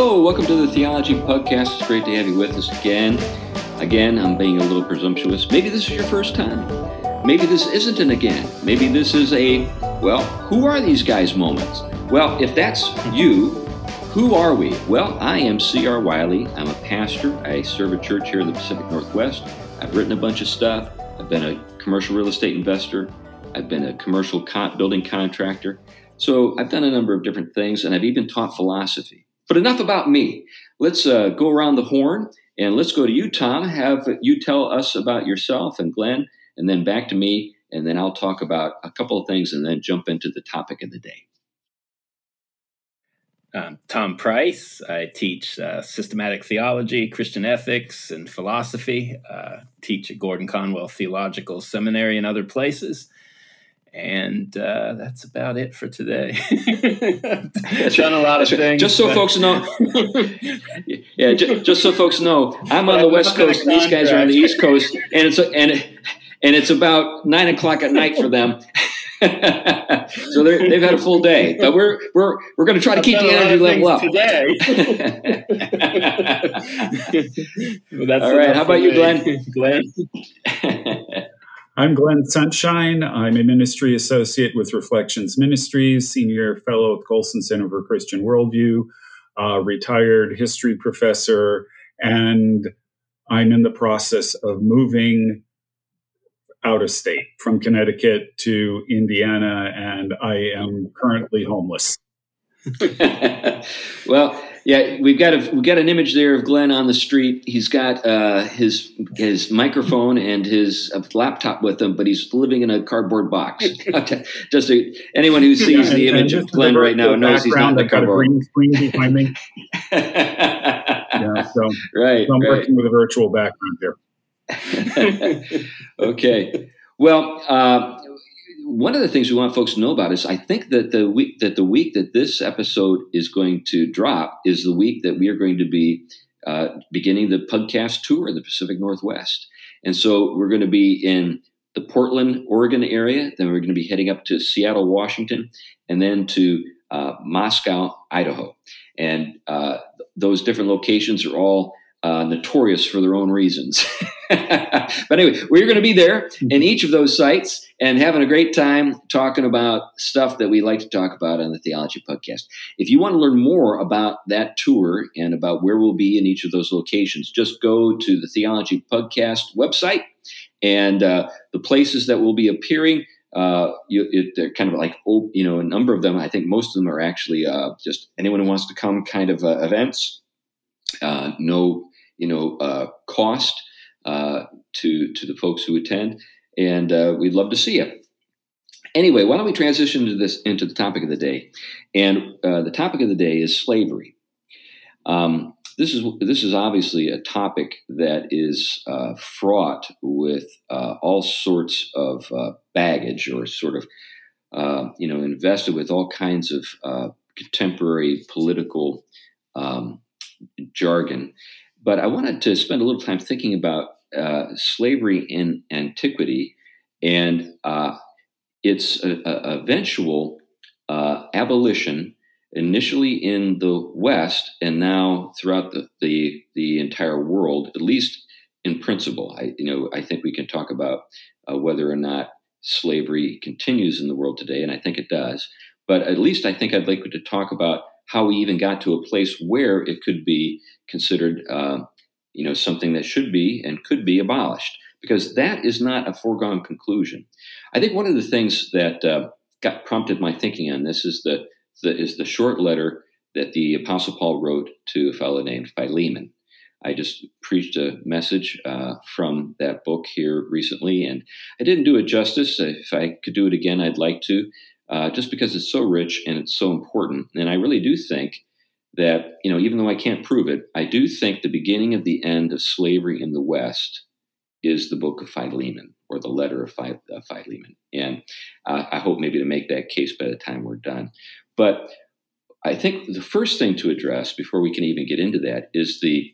Hello, welcome to the Theology Pugcast. It's great to have you with us again. Again, I'm being a little presumptuous. Maybe this is your first time. Maybe this isn't an again. Maybe this is a, well, who are these guys moments? Well, if that's you, who are we? Well, I am C.R. Wiley. I'm a pastor. I serve a church here in the Pacific Northwest. I've written a bunch of stuff. I've been a commercial real estate investor. I've been a commercial building contractor. So I've done a number of different things, and I've even taught philosophy. But enough about me. Let's uh, go around the horn and let's go to you, Tom. Have you tell us about yourself and Glenn, and then back to me, and then I'll talk about a couple of things and then jump into the topic of the day. I'm Tom Price. I teach uh, systematic theology, Christian ethics, and philosophy. Uh, teach at Gordon Conwell Theological Seminary and other places and uh, that's about it for today. Done a lot of things. Just so folks know, yeah, just, just, so folks know, I'm on the West Coast, and these guys are on the East Coast, and it's and and it's about nine o'clock at night for them. so they've had a full day, but we're we're we're going to try to keep the energy level up today. well, All right, how about you, Glenn? Glenn. I'm Glenn Sunshine. I'm a ministry associate with Reflections Ministries, senior fellow at Colson Center for Christian Worldview, uh, retired history professor, and I'm in the process of moving out of state from Connecticut to Indiana, and I am currently homeless. well, yeah, we've got a we've got an image there of Glenn on the street. He's got uh, his his microphone and his uh, laptop with him, but he's living in a cardboard box. Just to, anyone who sees yeah, the image of Glenn right now knows he's not in a cardboard. green screen behind me. yeah, so, right, so I'm right. working with a virtual background here. okay. Well, uh, one of the things we want folks to know about is I think that the week that the week that this episode is going to drop is the week that we are going to be uh, beginning the podcast tour in the Pacific Northwest, and so we're going to be in the Portland, Oregon area. Then we're going to be heading up to Seattle, Washington, and then to uh, Moscow, Idaho, and uh, those different locations are all uh, notorious for their own reasons. but anyway, we're going to be there in each of those sites and having a great time talking about stuff that we like to talk about on the Theology Pugcast. If you want to learn more about that tour and about where we'll be in each of those locations, just go to the Theology Pugcast website and uh, the places that will be appearing. Uh, you, it, they're kind of like, oh, you know, a number of them. I think most of them are actually uh, just anyone who wants to come kind of uh, events. Uh, no you know uh, cost uh, to to the folks who attend, and uh, we'd love to see you. Anyway, why don't we transition to this into the topic of the day? And uh, the topic of the day is slavery. Um, this is this is obviously a topic that is uh, fraught with uh, all sorts of baggage, or sort of you know invested with all kinds of contemporary political um, jargon. But I wanted to spend a little time thinking about uh, slavery in antiquity and uh, its uh, uh, eventual uh, abolition, initially in the West and now throughout the, the, the entire world, at least in principle. I, you know, I think we can talk about whether or not slavery continues in the world today, and I think it does. But at least I think I'd like to talk about how we even got to a place where it could be considered, uh, you know, something that should be and could be abolished, because that is not a foregone conclusion. I think one of the things that uh, got prompted my thinking on this is the, the is the short letter that the Apostle Paul wrote to a fellow named Philemon. I just preached a message uh, from that book here recently, and I didn't do it justice. If I could do it again, I'd like to uh, just because it's so rich and it's so important. And I really do think that, you know, even though I can't prove it, I do think the beginning of the end of slavery in the West is the book of Philemon or the letter of Philemon. And uh, I hope maybe to make that case by the time we're done. But I think the first thing to address before we can even get into that is the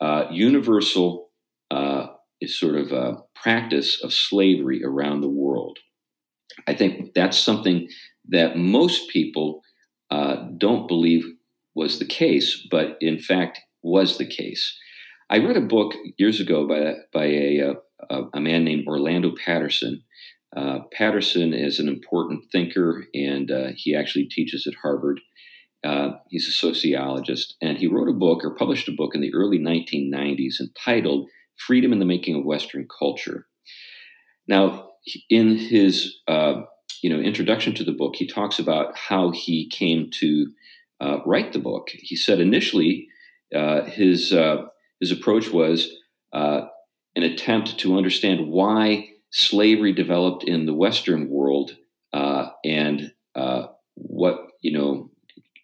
uh, universal uh, sort of practice of slavery around the. I think that's something that most people uh, don't believe was the case, but in fact was the case. I read a book years ago by by a a, a man named Orlando Patterson. Uh, Patterson is an important thinker, and uh, he actually teaches at Harvard. Uh, he's a sociologist, and he wrote a book or published a book in the early 1990s entitled "Freedom in the Making of Western Culture." Now, in his uh, you know introduction to the book, he talks about how he came to uh, write the book. He said initially uh, his uh, his approach was uh, an attempt to understand why slavery developed in the Western world uh, and what you know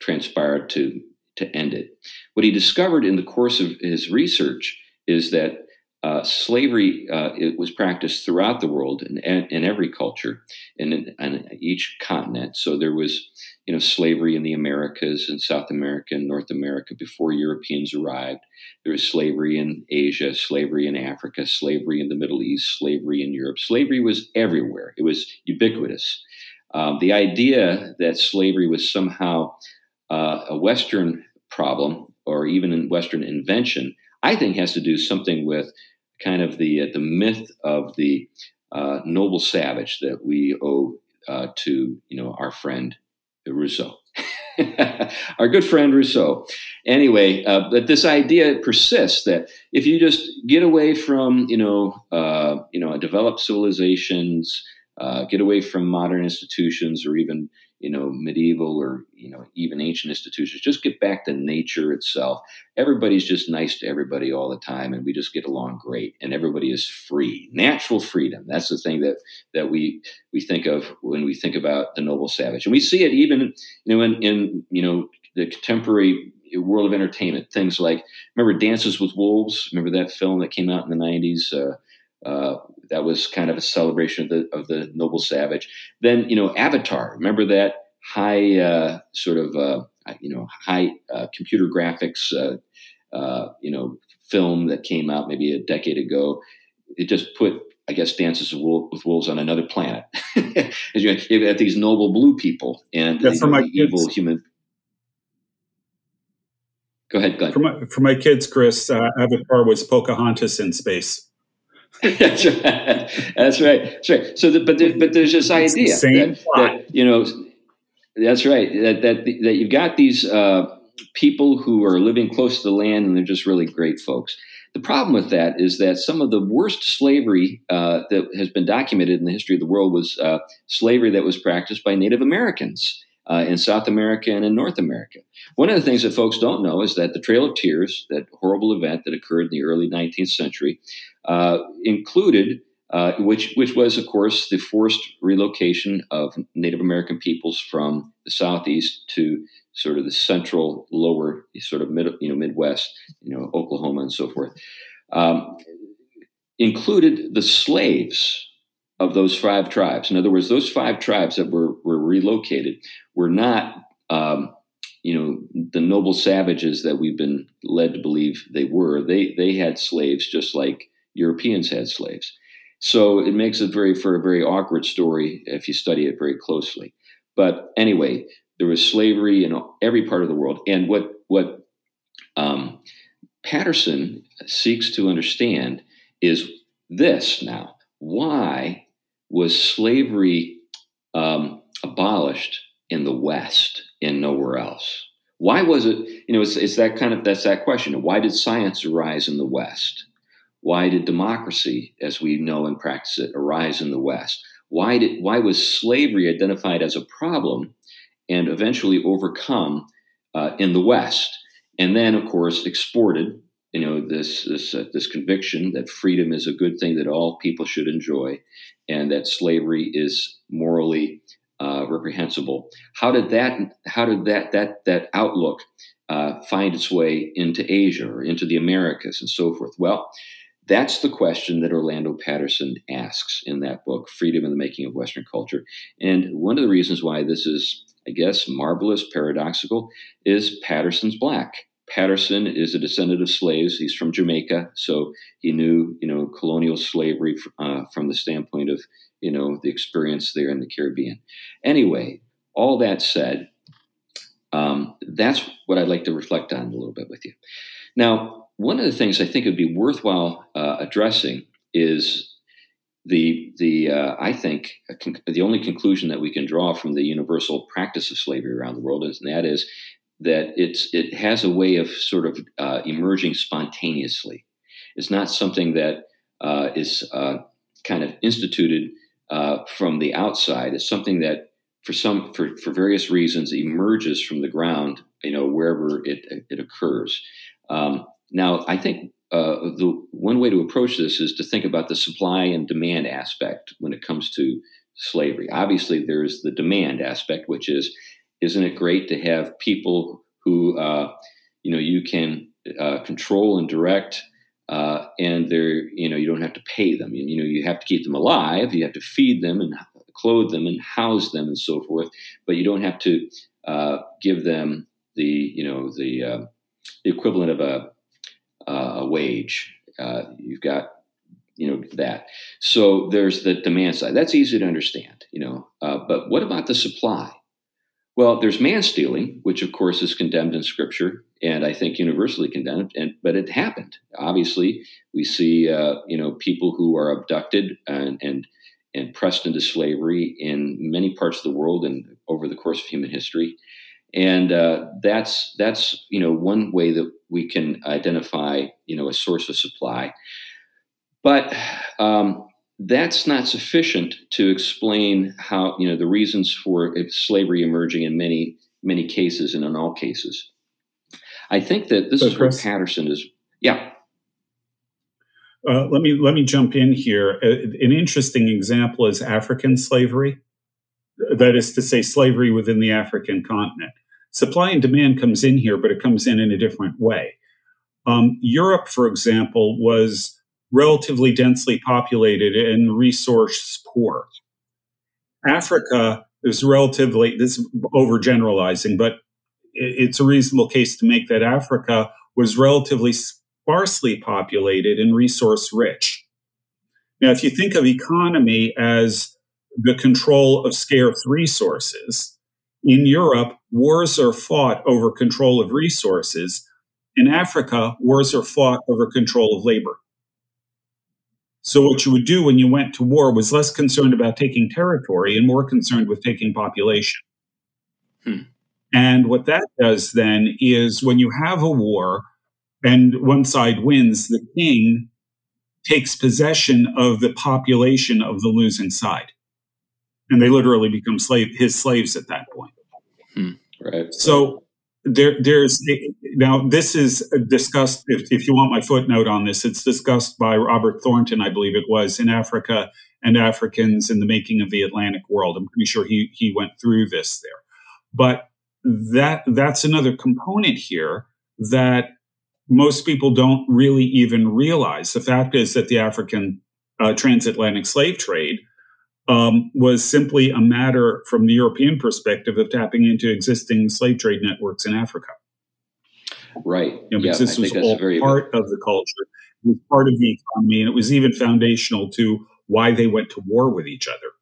transpired to to end it. What he discovered in the course of his research is that uh, slavery uh, it was practiced throughout the world in, in every culture and in, in, each continent. So there was, you know, slavery in the Americas and South America and North America before Europeans arrived. There was slavery in Asia, slavery in Africa, slavery in the Middle East, slavery in Europe. Slavery was everywhere. It was ubiquitous. Um, the idea that slavery was somehow uh, a Western problem or even a Western invention, I think, has to do something with kind of the uh, the myth of the uh, noble savage that we owe uh, to you know our friend Rousseau, our good friend Rousseau. Anyway, uh, but this idea persists that if you just get away from you know uh, you know developed civilizations, uh, get away from modern institutions, or even you know, medieval or, you know, even ancient institutions. Just get back to nature itself. Everybody's just nice to everybody all the time and we just get along great and everybody is free. Natural freedom. That's the thing that that we we think of when we think about the noble savage. And we see it even, you know, in, in you know, the contemporary world of entertainment. Things like remember Dances with Wolves? Remember that film that came out in the 90s? Uh, uh, that was kind of a celebration of the of the noble savage. Then you know Avatar. Remember that high uh, sort of uh, you know high uh, computer graphics uh, uh, you know film that came out maybe a decade ago. It just put I guess dances with wolves on another planet. you have these noble blue people and yeah, for my evil kids. human. Go ahead, Glenn. For my, for my kids, Chris, uh, Avatar was Pocahontas in space. that's right. That's right. That's right. So, the, but there, but there's this idea that, that, you know, that's right. That that that you've got these uh, people who are living close to the land, and they're just really great folks. The problem with that is that some of the worst slavery uh, that has been documented in the history of the world was uh, slavery that was practiced by Native Americans. Uh, in South America and in North America. One of the things that folks don't know is that the Trail of Tears, that horrible event that occurred in the early 19th century, uh, included, uh, which which was of course the forced relocation of Native American peoples from the southeast to sort of the central, lower, sort of mid, you know, Midwest, you know, Oklahoma and so forth, um, included the slaves of those five tribes. In other words, those five tribes that were were relocated were not. Um, you know the noble savages that we've been led to believe they were they they had slaves just like Europeans had slaves. So it makes it very for a very awkward story if you study it very closely. But anyway, there was slavery in every part of the world, and what what um, Patterson seeks to understand is this now: why was slavery um, abolished in the West and nowhere else? Why was it? You know, it's, it's that kind of that's that question. Why did science arise in the West? Why did democracy, as we know and practice it, arise in the West? Why did why was slavery identified as a problem and eventually overcome uh, in the West, and then of course exported? You know this this uh, this conviction that freedom is a good thing that all people should enjoy, and that slavery is morally uh, reprehensible. How did that how did that that that outlook uh, find its way into Asia or into the Americas and so forth? Well, that's the question that Orlando Patterson asks in that book, Freedom in the Making of Western Culture. And one of the reasons why this is, I guess, marvelous, paradoxical, is Patterson's black. Patterson is a descendant of slaves. He's from Jamaica, so he knew, you know, colonial slavery uh, from the standpoint of, you know, the experience there in the Caribbean. Anyway, all that said, um, that's what I'd like to reflect on a little bit with you. Now, one of the things I think would be worthwhile uh, addressing is the the uh, I think the only conclusion that we can draw from the universal practice of slavery around the world is, and that is that it's it has a way of sort of uh, emerging spontaneously. It's not something that uh, is uh, kind of instituted uh, from the outside. It's something that for some for, for various reasons emerges from the ground, you know, wherever it it occurs. Um, now, I think uh, the one way to approach this is to think about the supply and demand aspect when it comes to slavery. Obviously, there's the demand aspect, which is, isn't it great to have people who, uh, you know, you can uh, control and direct, uh, and they're, you know, you don't have to pay them. You, you know, you have to keep them alive, you have to feed them and clothe them and house them and so forth, but you don't have to uh, give them the, you know, the, uh, the equivalent of a uh, a wage. Uh, you've got you know that. So there's the demand side. That's easy to understand, you know. Uh, but what about the supply? Well, there's man stealing, which of course is condemned in Scripture, and I think universally condemned. And but it happened. Obviously, we see uh, you know people who are abducted and, and and pressed into slavery in many parts of the world and over the course of human history and uh, that's that's you know one way that we can identify you know a source of supply. But um, that's not sufficient to explain how you know the reasons for slavery emerging in many many cases and in all cases. I think that this so is Chris, where patterson is yeah. Uh, let me let me jump in here. Uh, an interesting example is African slavery. That is to say, slavery within the African continent supply and demand comes in here, but it comes in in a different way. Um, Europe, for example, was relatively densely populated and resource poor. Africa is relatively, this is overgeneralizing, but it's a reasonable case to make that Africa was relatively sparsely populated and resource rich. Now, if you think of economy as the control of scarce resources, in Europe, wars are fought over control of resources. In Africa, wars are fought over control of labor. So, what you would do when you went to war was less concerned about taking territory and more concerned with taking population. Hmm. And what that does then is when you have a war and one side wins, the king takes possession of the population of the losing side and they literally become slave his slaves at that point. Hmm. Right. So there, there's now this is discussed. If, if you want my footnote on this, it's discussed by Robert Thornton, I believe it was, in Africa and Africans in the making of the Atlantic world. I'm pretty sure he he went through this there, but that that's another component here that most people don't really even realize. The fact is that the African uh, transatlantic slave trade um, was simply a matter from the European perspective of tapping into existing slave trade networks in Africa. Right. You know, because yeah, this was all part of the culture, it was part of the economy, and it was even foundational to why they went to war with each other.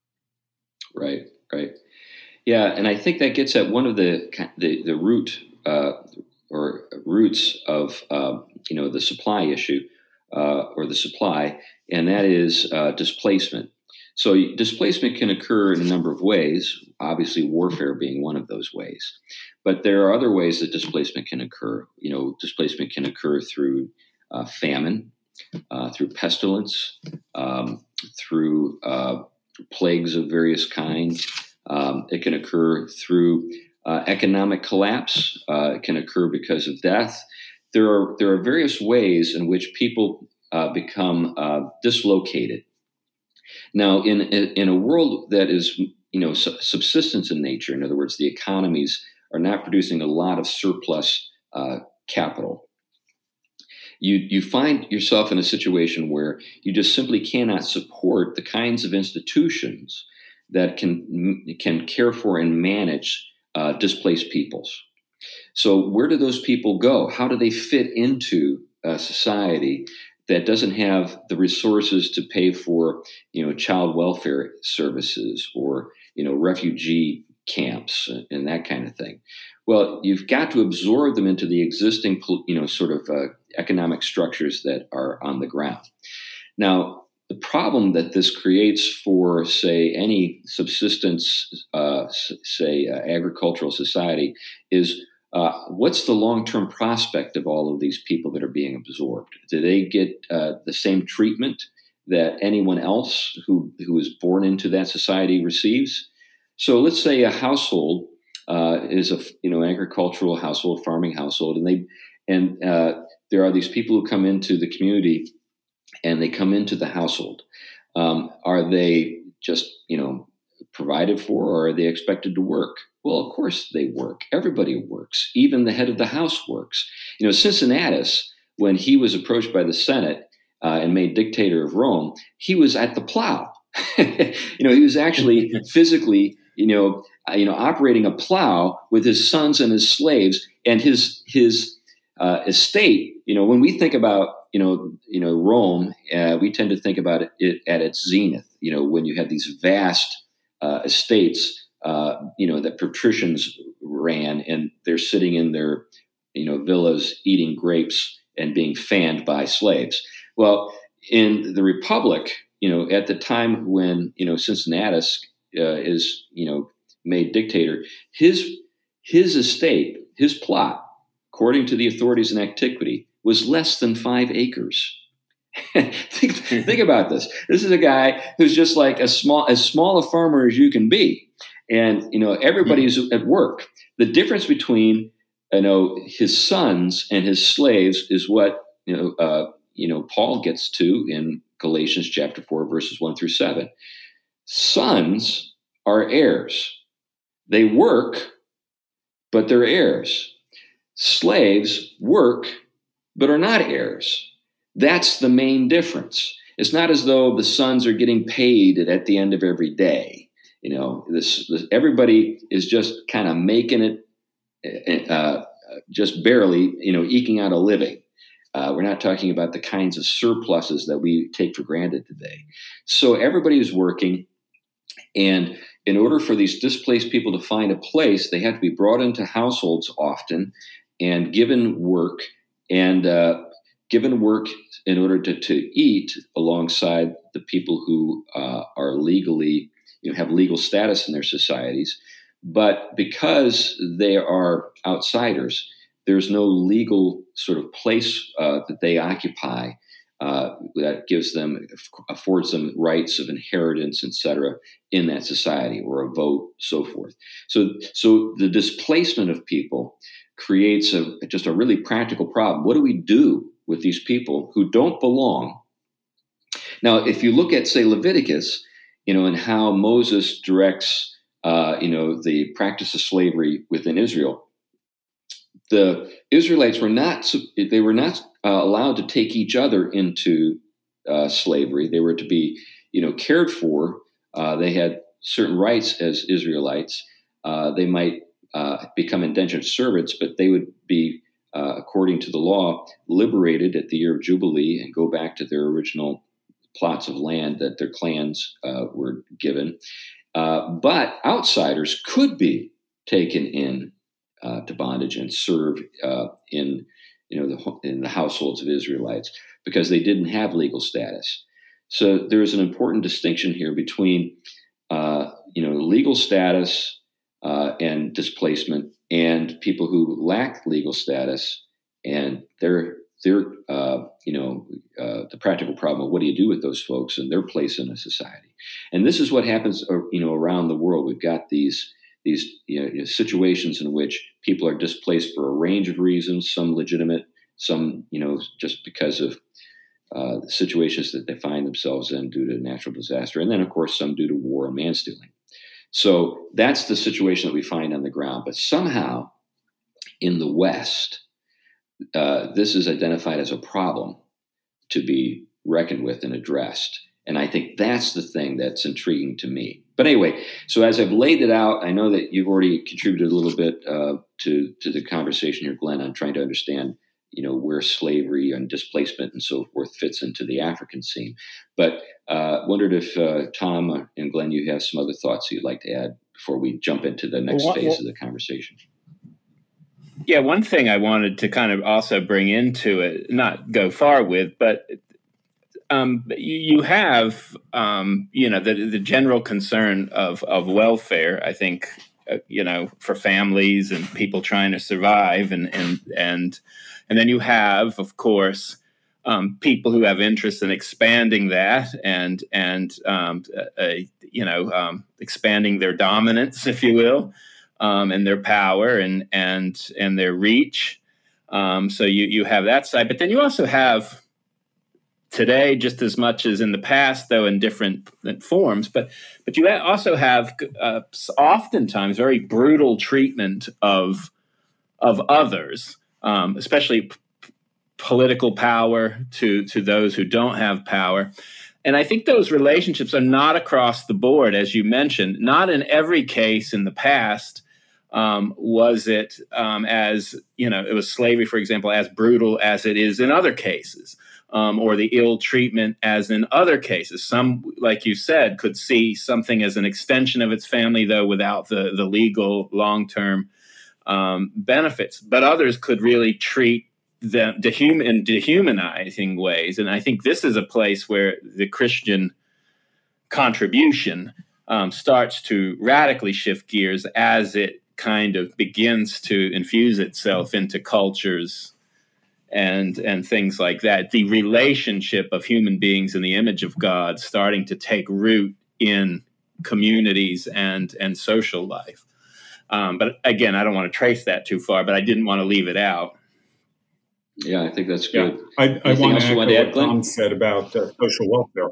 Right. Right. Yeah, and I think that gets at one of the the, the root uh, or roots of uh, you know the supply issue uh, or the supply, and that is uh, displacement. So displacement can occur in a number of ways, obviously warfare being one of those ways. But there are other ways that displacement can occur. You know, displacement can occur through uh, famine, uh, through pestilence, um, through uh, plagues of various kinds. Um, it can occur through uh, economic collapse. Uh, it can occur because of death. There are there are various ways in which people uh, become dislocated now, in in a world that is you know subsistence in nature, in other words, the economies are not producing a lot of surplus uh, capital. You, you find yourself in a situation where you just simply cannot support the kinds of institutions that can can care for and manage uh, displaced peoples. So where do those people go? How do they fit into a society that doesn't have the resources to pay for you know child welfare services or you know refugee camps and that kind of thing Well, you've got to absorb them into the existing, you know, sort of uh, economic structures that are on the ground. Now, the problem that this creates for, say, any subsistence, uh, say, uh, agricultural society is uh, what's the long term prospect of all of these people that are being absorbed? Do they get uh, the same treatment that anyone else who, who is born into that society receives? So let's say a household uh, is a you know agricultural household, farming household, and they and uh, there are these people who come into the community and they come into the household. Um, are they just you know provided for, or are they expected to work? Well, of course they work. Everybody works. Even the head of the house works. You know, Cincinnatus, when he was approached by the Senate uh, and made dictator of Rome, he was at the plow. you know, he was actually physically, you know, uh, you know, operating a plow with his sons and his slaves and his his uh, estate. You know, when we think about you know you know Rome, uh, we tend to think about it at its zenith. You know, when you have these vast estates uh, you know, that patricians ran, and they're sitting in their, you know, villas eating grapes and being fanned by slaves. Well, in the Republic, you know, at the time when you know Cincinnatus uh, is, you know, made dictator, his his estate, his plot, according to the authorities in antiquity, was less than five acres. think, think about this. This is a guy who's just like a small, as small a farmer as you can be and you know everybody's mm-hmm. at work. The difference between you know his sons and his slaves is what you know uh, you know Paul gets to in Galatians chapter four verses one through seven. Sons are heirs; they work, but they're heirs. Slaves work, but are not heirs. That's the main difference. It's not as though the sons are getting paid at the end of every day you know, this, this everybody is just kind of making it, uh, uh, just barely, you know, eking out a living. Uh, we're not talking about the kinds of surpluses that we take for granted today. So everybody is working, and in order for these displaced people to find a place, they have to be brought into households often and given work and uh, given work in order to, to eat alongside the people who uh, are legally you know, have legal status in their societies. But because they are outsiders, there's no legal sort of place uh, that they occupy uh, that gives them affords them rights of inheritance, etc., in that society or a vote, so forth. So, so the displacement of people creates a just a really practical problem. What do we do with these people who don't belong? Now, if you look at, say, Leviticus, you know, and how Moses directs, uh, you know, the practice of slavery within Israel. The Israelites were not they were not uh, allowed to take each other into uh, slavery. They were to be, you know, cared for. Uh, they had certain rights as Israelites. Uh, they might uh, become indentured servants, but they would be, according to the law, liberated at the year of Jubilee and go back to their original plots of land that their clans uh, were given. Uh, but outsiders could be taken in uh, to bondage and serve uh, in you know the, in the households of Israelites because they didn't have legal status. So there is an important distinction here between uh, you know legal status uh, and displacement and people who lack legal status and their their uh, you know uh, the practical problem of what do you do with those folks and their place in a society. And this is what happens uh, you know around the world. We've got these these you know, situations in which people are displaced for a range of reasons some legitimate some you know just because of uh, situations that they find themselves in due to natural disaster and then of course some due to war and man stealing so that's the situation that we find on the ground but somehow in the west uh, this is identified as a problem to be reckoned with and addressed. And I think that's the thing that's intriguing to me. But anyway, so as I've laid it out, I know that you've already contributed a little bit uh, to to the conversation here, Glenn, on trying to understand, you know, where slavery and displacement and so forth fits into the African scene. But uh, wondered if uh, Tom and Glenn, you have some other thoughts you'd like to add before we jump into the next well, phase well, of the conversation. Yeah, one thing I wanted to kind of also bring into it, not go far with, but um, you, you, have, um, you know, the, the general concern of, of welfare, I think, uh, you know, for families and people trying to survive. And, and, and, and then you have, of course, um, people who have interest in expanding that and, and um, you know, um, expanding their dominance, if you will um, and their power and and and their reach. Um, so you you have that side, but then you also have today just as much as in the past, though in different forms. But but you also have uh, oftentimes very brutal treatment of of others, um, especially p- political power to to those who don't have power. And I think those relationships are not across the board, as you mentioned, not in every case in the past um, was it um, as you know it was slavery for example as brutal as it is in other cases um, or the ill treatment as in other cases some like you said could see something as an extension of its family though without the the legal long-term um, benefits but others could really treat them dehuman in dehumanizing ways. And i think this is a place where the christian contribution um, starts to radically shift gears as it kind of begins to infuse itself into cultures and and things like that. The relationship of human beings in the image of god starting to take root in communities and and social life um, but again i don't want to trace that too far but i didn't want to leave it out yeah i think that's good yeah. i, I want to echo what tom said about uh, social welfare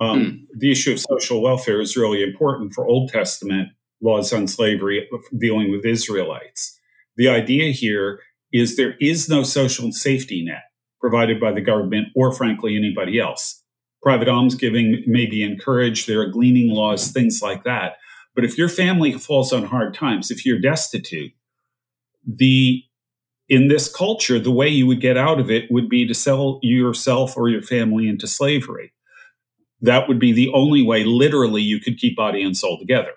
um, hmm. the issue of social welfare is really important for old testament laws on slavery dealing with Israelites. The idea here is there is no social safety net provided by the government or, frankly, anybody else. Private almsgiving may be encouraged. There are gleaning laws, things like that. But if your family falls on hard times, if you're destitute, the in this culture, the way you would get out of it would be to sell yourself or your family into slavery. That would be the only way, literally, you could keep body and soul together.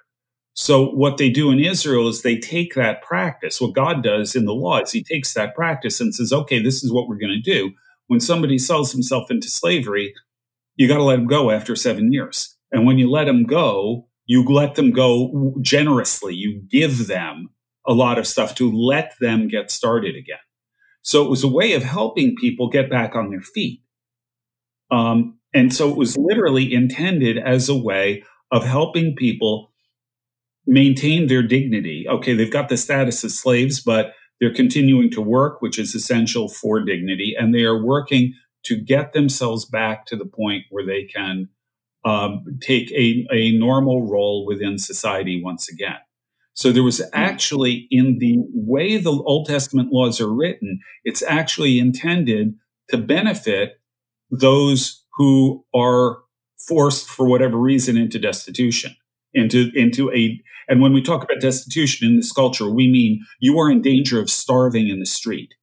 So what they do in Israel is they take that practice. What God does in the law is he takes that practice and says, okay, this is what we're going to do. When somebody sells himself into slavery, you got to let him go after seven years. And when you let him go, you let them go generously. You give them a lot of stuff to let them get started again. So it was a way of helping people get back on their feet. Um, and so it was literally intended as a way of helping people maintain their dignity. Okay, they've got the status as slaves, but they're continuing to work, which is essential for dignity, and they are working to get themselves back to the point where they can um, take a, a normal role within society once again. So there was hmm. actually, in the way the Old Testament laws are written, it's actually intended to benefit those who are forced for whatever reason into destitution into into a and when we talk about destitution in this culture we mean you are in danger of starving in the street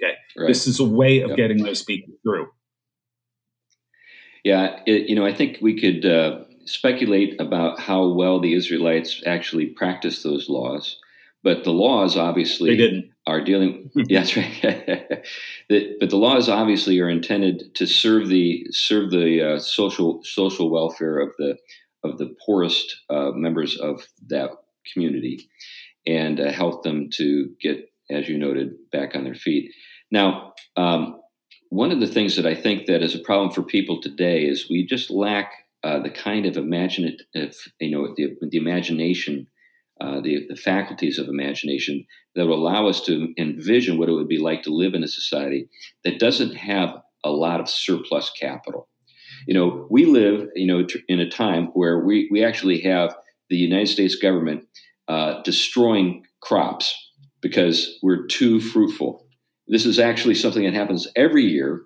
okay right. this is a way of yep. getting those people through yeah it, you know i think we could uh, speculate about how well the israelites actually practiced those laws but the laws obviously they didn't. are dealing that's right the, but the laws obviously are intended to serve the serve the uh, social social welfare of the of the poorest uh, members of that community and uh, help them to get, as you noted, back on their feet. Now, um, one of the things that I think that is a problem for people today is we just lack uh, the kind of imaginative, you know, the, the imagination, uh, the, the faculties of imagination that will allow us to envision what it would be like to live in a society that doesn't have a lot of surplus capital you know, we live, you know, in a time where we, we actually have the United States government uh, destroying crops because we're too fruitful. This is actually something that happens every year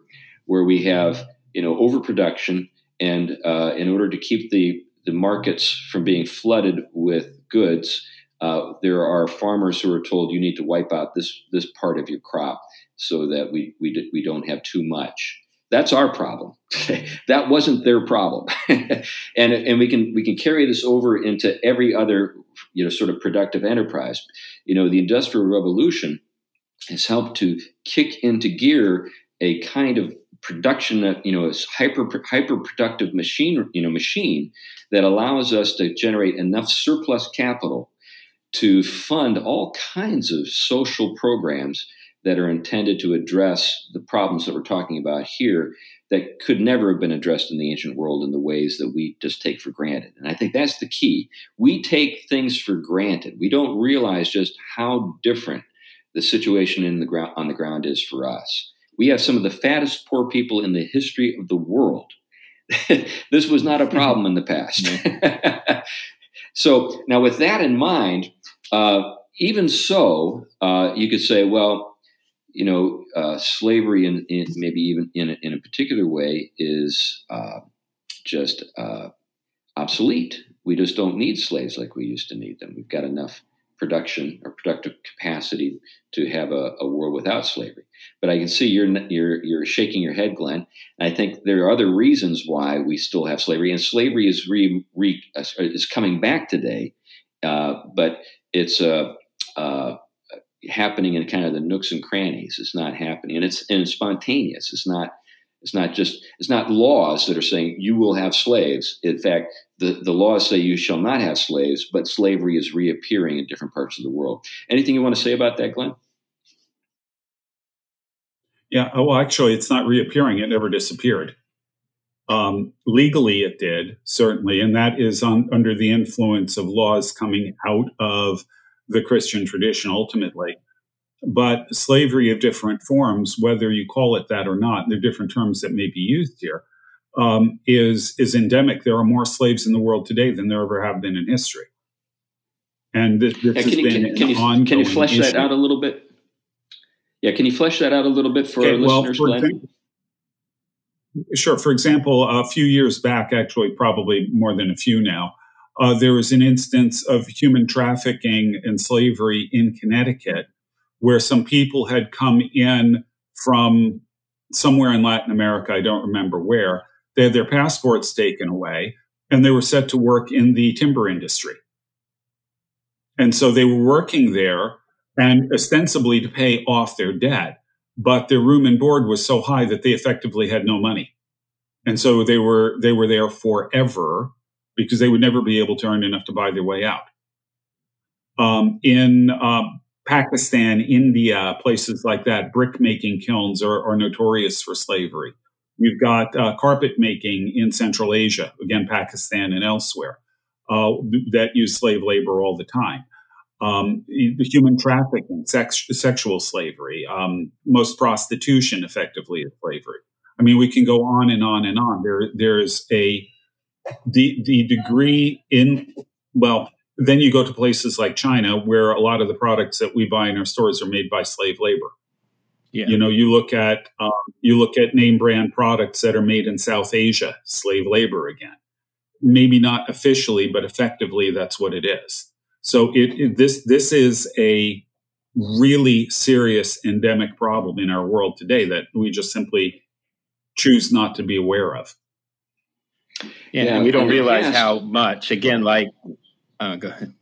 where we have, you know, overproduction. And uh, in order to keep the, the markets from being flooded with goods, uh, there are farmers who are told you need to wipe out this, this part of your crop so that we, we, we don't have too much. That's our problem. that wasn't their problem, and and we can we can carry this over into every other you know sort of productive enterprise. You know, the industrial revolution has helped to kick into gear a kind of production of you know a hyper hyper productive machine you know machine that allows us to generate enough surplus capital to fund all kinds of social programs that are intended to address the problems that we're talking about here that could never have been addressed in the ancient world in the ways that we just take for granted. And I think that's the key. We take things for granted. We don't realize just how different the situation in the ground on the ground is for us. We have some of the fattest poor people in the history of the world. this was not a problem in the past. so now, with that in mind, uh, even so, uh, you could say, well, you know, uh, slavery, in, in, maybe even in a, in a particular way, is uh, just uh, obsolete. We just don't need slaves like we used to need them. We've got enough production or productive capacity to have a, a, world without slavery. But I can see you're you're you're shaking your head, Glenn. And I think there are other reasons why we still have slavery, and slavery is re, re uh, is coming back today, uh, but it's uh, uh, happening in kind of the nooks and crannies. It's not happening, and it's and it's spontaneous. It's not it's not just it's not laws that are saying you will have slaves. In fact, the, the laws say you shall not have slaves, but slavery is reappearing in different parts of the world. Anything you want to say about that, Glenn? Yeah, oh, well, actually, it's not reappearing. It never disappeared. Um, legally, it did, certainly, and that is on, under the influence of laws coming out of the Christian tradition ultimately. But slavery of different forms, whether you call it that or not, there are different terms that may be used here, um, is is endemic. There are more slaves in the world today than there ever have been in history. And this, this yeah, can, you, can, can, you, can you flesh issue. that out a little bit? Yeah, can you flesh that out a little bit for okay, our well, listeners, for example, Sure. For example, a few years back, actually, probably more than a few now, uh, there was an instance of human trafficking and slavery in Connecticut where some people had come in from somewhere in Latin America, I don't remember where. They had their passports taken away and they were set to work in the timber industry. And so they were working there and ostensibly to pay off their debt, but their room and board was so high that they effectively had no money. And so they were they were there forever because they would never be able to earn enough to buy their way out. Um, in um, Pakistan, India, places like that, brick making kilns are, are, notorious for slavery. You've got uh, carpet making in Central Asia, again, Pakistan and elsewhere, uh, that use slave labor all the time. Um, human trafficking, sex, sexual slavery, um, most prostitution effectively is slavery. I mean, we can go on and on and on. There, there's a the the degree in well then you go to places like China, where a lot of the products that we buy in our stores are made by slave labor. Yeah. You know, you look at um, you look at name brand products that are made in South Asia, slave labor again. Maybe not officially, but effectively, that's what it is. So it, it this this is a really serious endemic problem in our world today that we just simply choose not to be aware of. Yeah, yeah and we don't realize how much. Again, like uh, go ahead.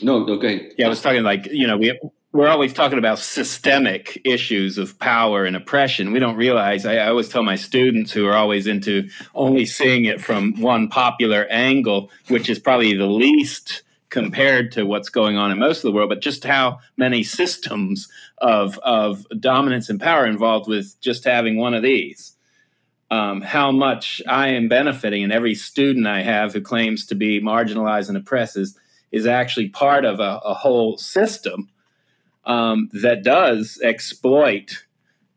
No, okay. Yeah, I was talking like you know we we're always talking about systemic issues of power and oppression. We don't realize. I, I, always tell my students who are always into only seeing it from one popular angle, which is probably the least compared to what's going on in most of the world, but just how many systems of of dominance and power involved with just having one of these um, how much I am benefiting, and every student I have who claims to be marginalized and oppressed is, is actually part of a, a whole system um, that does exploit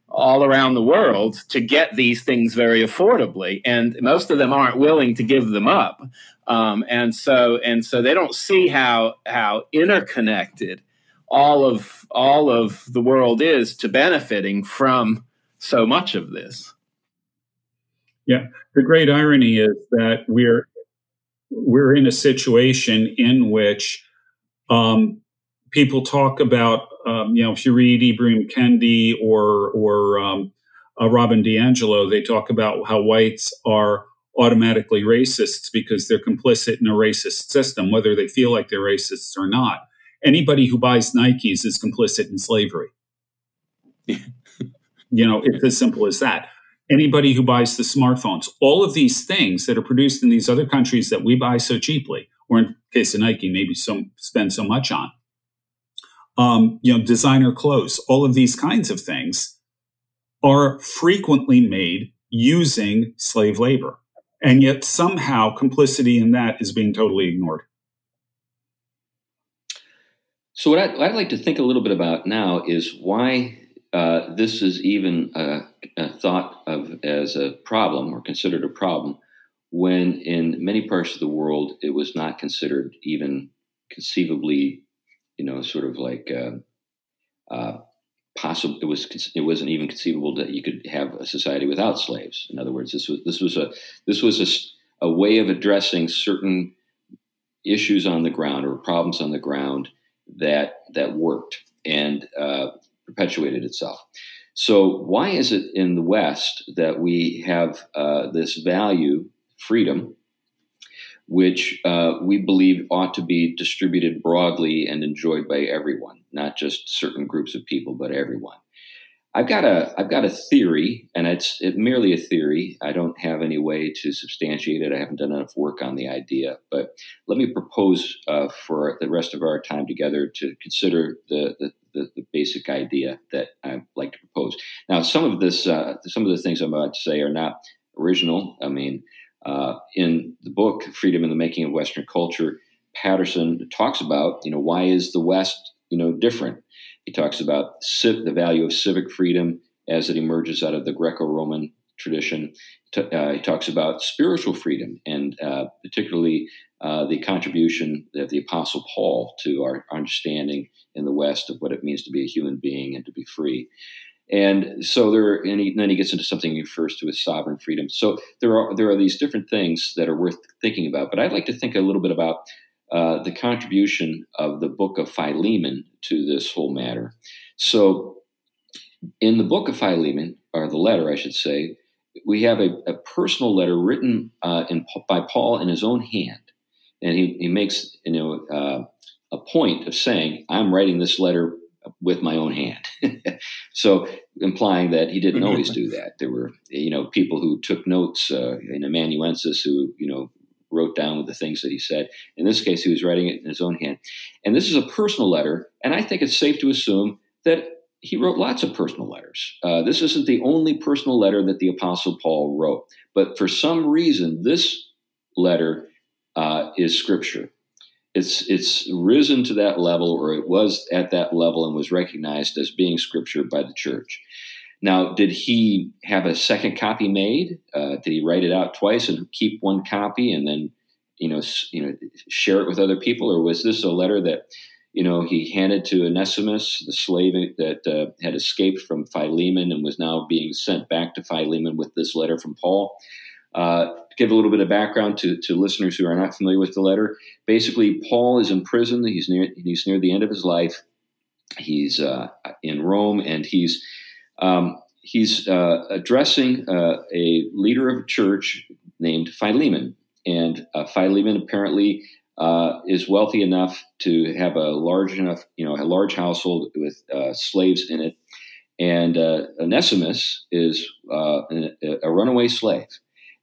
all around the world to get these things very affordably, and most of them aren't willing to give them up, um, and so and so they don't see how how interconnected all of all of the world is to benefiting from so much of this. Yeah, the great irony is that we're we're in a situation in which um, people talk about, um, you know, if you read Ibram Kendi or or um, uh, Robin DiAngelo, they talk about how whites are automatically racists because they're complicit in a racist system, whether they feel like they're racists or not. Anybody who buys Nikes is complicit in slavery. you know, it's as simple as that. Anybody who buys the smartphones, all of these things that are produced in these other countries that we buy so cheaply, or in case of Nike, maybe spend so much on, um, you know, designer clothes, all of these kinds of things are frequently made using slave labor. And yet somehow complicity in that is being totally ignored. So, what I'd, what I'd like to think a little bit about now is why uh, this is even thought of as a problem or considered a problem when in many parts of the world it was not considered even conceivably, you know, sort of like uh, uh, possible. It was it wasn't even conceivable that you could have a society without slaves. In other words, this was this was a this was a, a way of addressing certain issues on the ground or problems on the ground that that worked and uh, perpetuated itself. So why is it in the West that we have uh, this value, freedom, which uh, we believe ought to be distributed broadly and enjoyed by everyone, not just certain groups of people, but everyone. I've got a I've got a theory, and it's it, merely a theory. I don't have any way to substantiate it. I haven't done enough work on the idea, but let me propose uh, for the rest of our time together to consider the, the the, the, basic idea that I'd like to propose. Now, some of this, uh, some of the things I'm about to say are not original. I mean, uh, in the book "Freedom in the Making of Western Culture," Patterson talks about, you know, why is the West, you know, different? He talks about the value of civic freedom as it emerges out of the Greco-Roman tradition. T- uh, he talks about spiritual freedom and uh, particularly uh, the contribution of the Apostle Paul to our understanding in the West of what it means to be a human being and to be free. And so there, and, he, and then he gets into something he refers to as sovereign freedom. So there are there are these different things that are worth thinking about. But I'd like to think a little bit about uh, the contribution of the book of Philemon to this whole matter. So in the book of Philemon, or the letter, I should say, we have a, a personal letter written uh, in, by Paul in his own hand, and he, he makes you know uh, a point of saying, "I'm writing this letter with my own hand. so implying that he didn't always do that. There were, you know, people who took notes uh, in amanuensis who, you know, wrote down with the things that he said. In this case, he was writing it in his own hand. And this is a personal letter, and I think it's safe to assume that he wrote lots of personal letters. Uh, this isn't the only personal letter that the Apostle Paul wrote, but for some reason, this letter uh, is scripture it's it's risen to that level or it was at that level and was recognized as being scripture by the church now did he have a second copy made uh, did he write it out twice and keep one copy and then you know you know share it with other people or was this a letter that you know he handed to onesimus the slave that uh, had escaped from philemon and was now being sent back to philemon with this letter from paul uh, give a little bit of background to, to listeners who are not familiar with the letter. Basically, Paul is in prison. He's near he's near the end of his life. He's uh, in Rome, and he's um, he's uh, addressing uh, a leader of a church named Philemon. And uh, Philemon apparently uh, is wealthy enough to have a large enough, you know, a large household with uh, slaves in it. And Onesimus is a, a runaway slave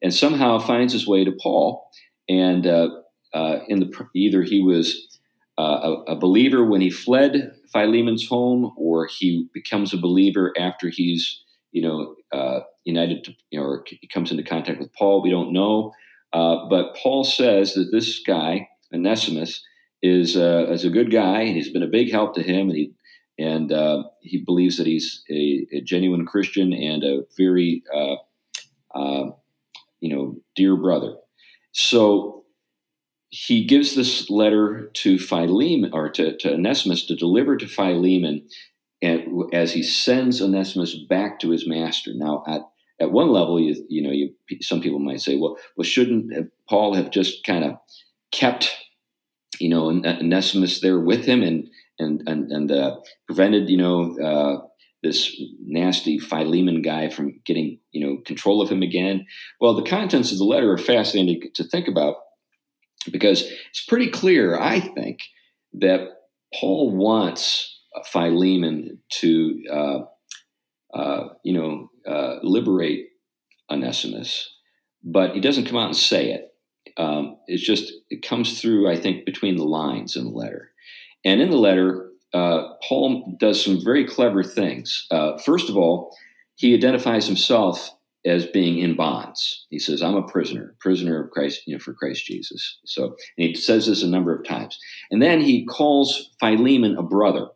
and somehow finds his way to Paul. And uh, uh, in the either he was uh, a, a, believer when he fled Philemon's home, or he becomes a believer after he's you know uh, united to, you know, or he comes into contact with Paul. We don't know, uh, but Paul says that this guy Onesimus is uh, is a good guy, and he's been a big help to him, and he and he believes that he's a, a, genuine Christian and a very you know, dear brother. So he gives this letter to Philemon or to, to Onesimus to deliver to Philemon and as he sends Onesimus back to his master. Now, at, at one level, you, you know, you, some people might say, well, well, shouldn't Paul have just kind of kept, you know, Onesimus there with him and and and, and uh, prevented, you know, uh, this nasty Philemon guy from getting you know control of him again. Well, the contents of the letter are fascinating to think about because it's pretty clear, I think, that Paul wants Philemon to uh, uh, you know uh, liberate Onesimus, but he doesn't come out and say it. Um, it's just it comes through, I think, between the lines in the letter. And in the letter, uh, Paul does some very clever things. Uh, first of all, he identifies himself as being in bonds. He says, "I'm a prisoner, prisoner of Christ, you know, for Christ Jesus." So, and he says this a number of times. And then he calls Philemon a brother.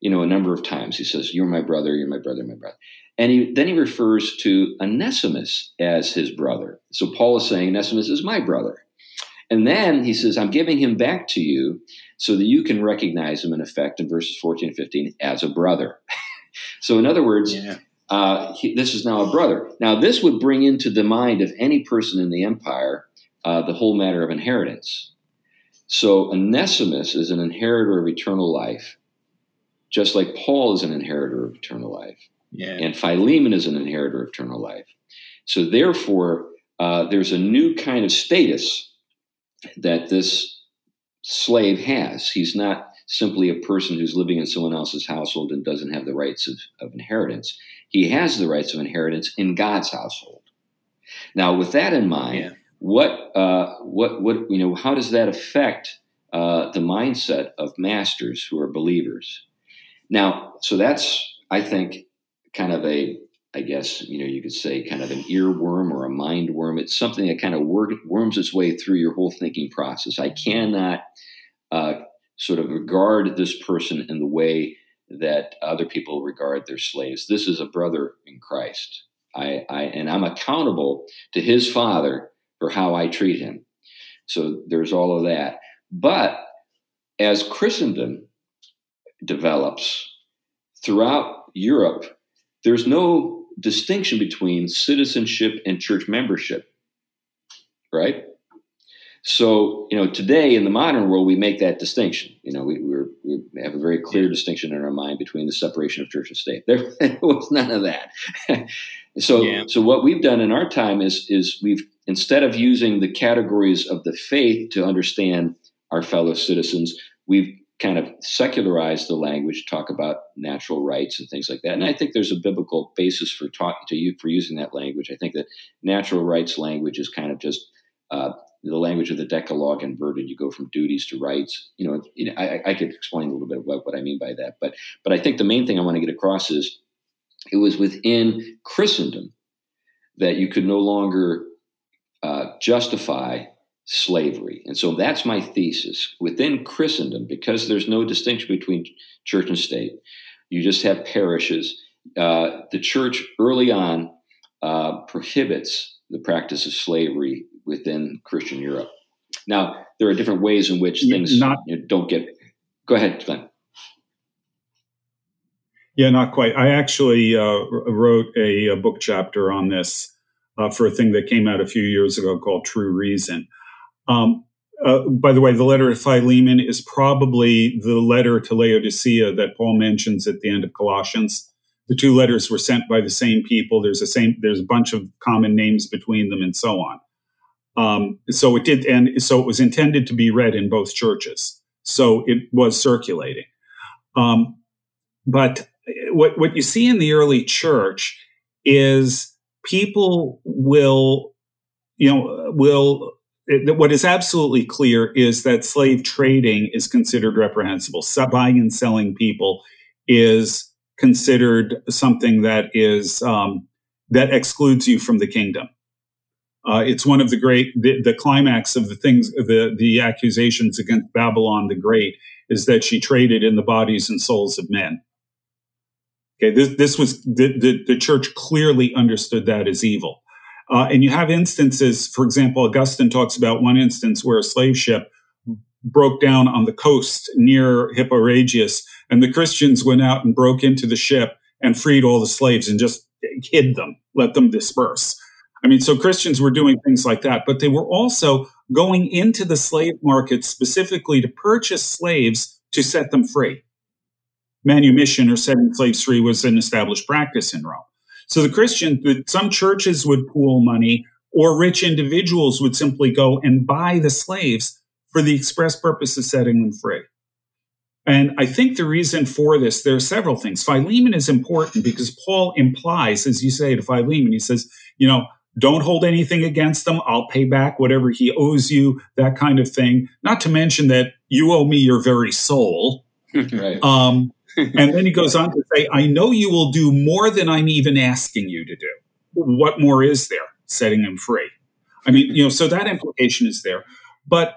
You know, a number of times he says, "You're my brother. You're my brother. My brother." And he, then he refers to Onesimus as his brother. So Paul is saying Onesimus is my brother. And then he says, I'm giving him back to you so that you can recognize him in effect in verses 14 and 15 as a brother. so, in other words, yeah. Uh, he, this is now a brother. Now, this would bring into the mind of any person in the empire uh, the whole matter of inheritance. So, Onesimus is an inheritor of eternal life, just like Paul is an inheritor of eternal life. Yeah. And Philemon is an inheritor of eternal life. So, therefore, uh, there's a new kind of status that this slave has. He's not simply a person who's living in someone else's household and doesn't have the rights of, of inheritance. He has the rights of inheritance in God's household. Now, with that in mind, yeah. what uh, what what you know, how does that affect uh, the mindset of masters who are believers? Now, so that's I think kind of a I guess you know you could say kind of an earworm or a mind worm. It's something that kind of worms its way through your whole thinking process. I cannot uh, sort of regard this person in the way that other people regard their slaves. This is a brother in Christ. I, I and I'm accountable to his father for how I treat him. So there's all of that. But as Christendom develops throughout Europe, there's no distinction between citizenship and church membership, right? So, you know, today in the modern world, we make that distinction. You know, we, we have a very clear distinction in our mind between the separation of church and state. There, was none of that. so, yeah. so what we've done in our time is is we've instead of using the categories of the faith to understand our fellow citizens, we've kind of secularized the language, talk about natural rights and things like that. And I think there's a biblical basis for talk to you for using that language. I think that natural rights language is kind of just uh, the language of the Decalogue inverted. You go from duties to rights. You know, you know I, I, could explain a little bit what, what I mean by that, but but I think the main thing I want to get across is it was within Christendom that you could no longer uh, justify slavery. And so that's my thesis. Within Christendom, because there's no distinction between church and state, you just have parishes. Uh, the church early on uh, prohibits the practice of slavery within Christian Europe. Now, there are different ways in which things not, you know, don't get. Go ahead, Glenn. Yeah, not quite. I actually uh, wrote a, a, book chapter on this uh, for a thing that came out a few years ago called True Reason. Um, uh, by the way, the letter to Philemon is probably the letter to Laodicea that Paul mentions at the end of Colossians. The two letters were sent by the same people. There's a same. There's a bunch of common names between them, and so on. Um, so it did, and so it was intended to be read in both churches. So it was circulating. Um, but what what you see in the early church is people will, you know, will it, what is absolutely clear is that slave trading is considered reprehensible. So buying and selling people is considered something that is um, that excludes you from the kingdom. Uh, it's one of the great the, the, climax of the things the the accusations against Babylon the Great is that she traded in the bodies and souls of men. Okay, this this was the, the, the church clearly understood that as evil. Uh, and you have instances, for example, Augustine talks about one instance where a slave ship broke down on the coast near Hippo Regius, and the Christians went out and broke into the ship and freed all the slaves and just hid them, let them disperse. I mean, so Christians were doing things like that, but they were also going into the slave market specifically to purchase slaves to set them free. manumission or setting slaves free was an established practice in Rome. So the Christian, some churches would pool money, or rich individuals would simply go and buy the slaves for the express purpose of setting them free. And I think the reason for this, there are several things. Philemon is important because Paul implies, as you say to Philemon, he says, you know, don't hold anything against them. I'll pay back whatever he owes you, that kind of thing. Not to mention that you owe me your very soul. right. Um, and then he goes on to say, I know you will do more than I'm even asking you to do. What more is there? Setting him free. I mean, you know, so that implication is there. But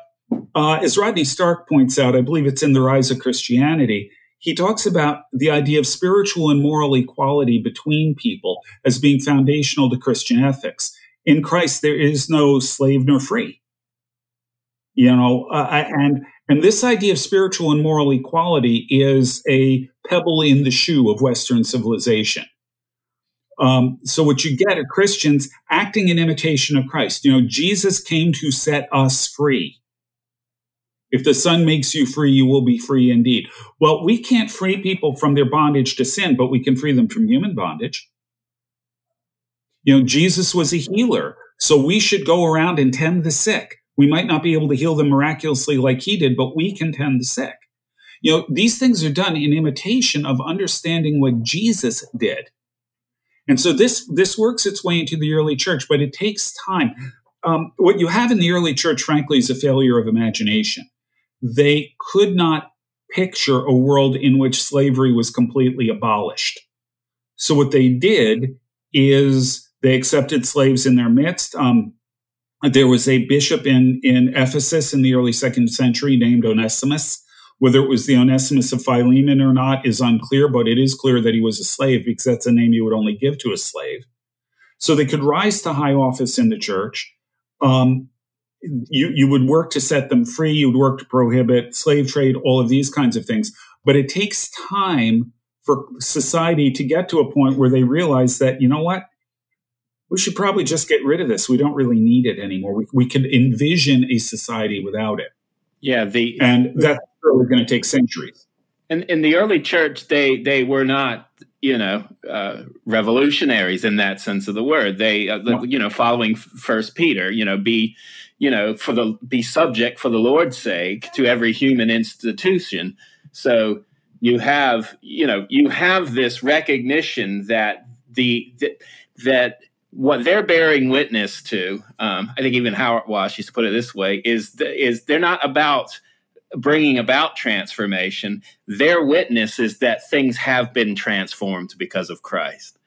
uh, as Rodney Stark points out, I believe it's in The Rise of Christianity, he talks about the idea of spiritual and moral equality between people as being foundational to Christian ethics. In Christ, there is no slave nor free. You know, uh, and and this idea of spiritual and moral equality is a pebble in the shoe of Western civilization. Um, so what you get are Christians acting in imitation of Christ. You know, Jesus came to set us free. If the Son makes you free, you will be free indeed. Well, we can't free people from their bondage to sin, but we can free them from human bondage. You know, Jesus was a healer, so we should go around and tend the sick. We might not be able to heal them miraculously like he did, but we can tend the sick. You know, these things are done in imitation of understanding what Jesus did. And so this this works its way into the early church, but it takes time. Um, what you have in the early church, frankly, is a failure of imagination they could not picture a world in which slavery was completely abolished. So what they did is they accepted slaves in their midst. Um, there was a bishop in, in Ephesus in the early second century named Onesimus. Whether it was the Onesimus of Philemon or not is unclear, but it is clear that he was a slave because that's a name you would only give to a slave. So they could rise to high office in the church. Um, you, you would work to set them free, you would work to prohibit slave trade, all of these kinds of things. But it takes time for society to get to a point where they realize that, you know what? We should probably just get rid of this. We don't really need it anymore. We, we could envision a society without it. Yeah, the and that's really going to take centuries. In, in the early church, they they were not you know uh, revolutionaries in that sense of the word. They uh, you know following First Peter, you know, be you know, for the be subject for the Lord's sake to every human institution. So you have, you know, you have this recognition that the, the that what they're bearing witness to, um, I think even Hauerwas used to put it this way, is the, is they're not about bringing about transformation. Their witness is that things have been transformed because of Christ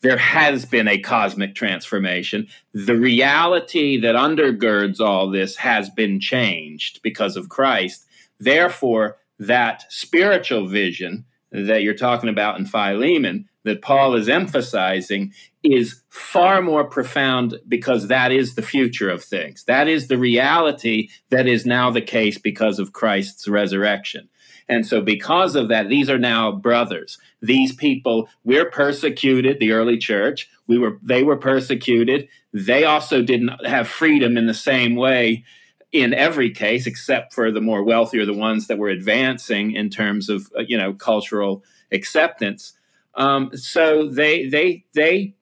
there has been a cosmic transformation. The reality that undergirds all this has been changed because of Christ. Therefore, that spiritual vision that you're talking about in Philemon, that Paul is emphasizing, is far more profound because that is the future of things. That is the reality that is now the case because of Christ's resurrection. And so, because of that, these are now brothers. These people, we're persecuted, the early church. We were, they were persecuted. They also didn't have freedom in the same way in every case, except for the more wealthy or the ones that were advancing in terms of, uh, you know, cultural acceptance. Um, so they, they, they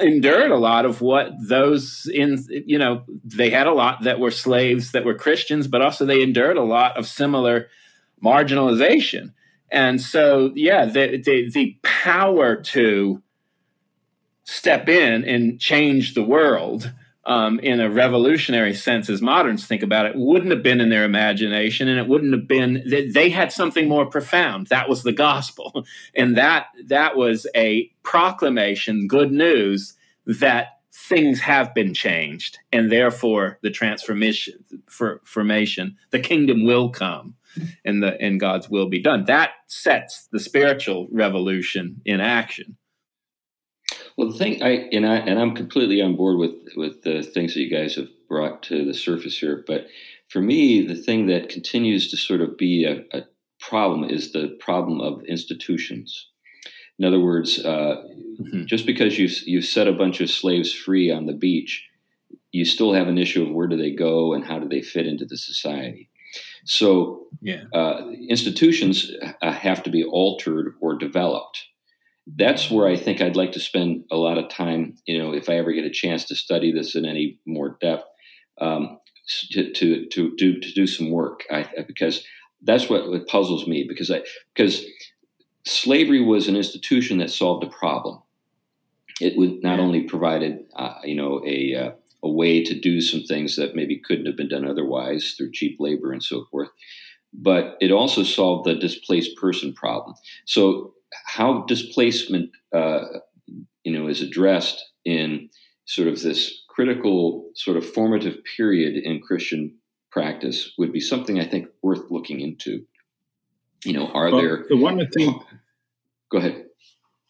endured a lot of what those in you know they had a lot that were slaves that were christians but also they endured a lot of similar marginalization. And so, yeah, the, the, the power to step in and change the world um, in a revolutionary sense, as moderns think about it, wouldn't have been in their imagination, and it wouldn't have been. That they had something more profound. That was the gospel, and that that was a proclamation, good news that things have been changed, and therefore the transformation, for, formation, the kingdom will come and the and God's will be done. That sets the spiritual revolution in action. Well, the thing I and I and I'm completely on board with with the things that you guys have brought to the surface here. But for me, the thing that continues to sort of be a, a problem is the problem of institutions. In other words, uh, mm-hmm. just because you you set a bunch of slaves free on the beach, you still have an issue of where do they go and how do they fit into the society. So yeah. uh, institutions uh, have to be altered or developed. That's where I think I'd like to spend a lot of time. You know, if I ever get a chance to study this in any more depth, um, to, to to do to do some work. I, because that's what, what puzzles me. Because I because slavery was an institution that solved a problem. It would not only provided, uh, you know, a uh, a way to do some things that maybe couldn't have been done otherwise through cheap labor and so forth, but it also solved the displaced person problem. So, how displacement, uh, you know, is addressed in sort of this critical, sort of formative period in Christian practice would be something I think worth looking into. You know, are well, there the one thing? Go ahead.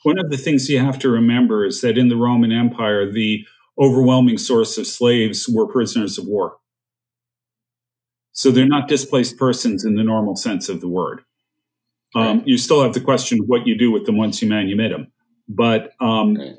One of the things you have to remember is that in the Roman Empire, the overwhelming source of slaves were prisoners of war. So they're not displaced persons in the normal sense of the word. Um, right. You still have the question of what you do with them once you manumit them, but um, right.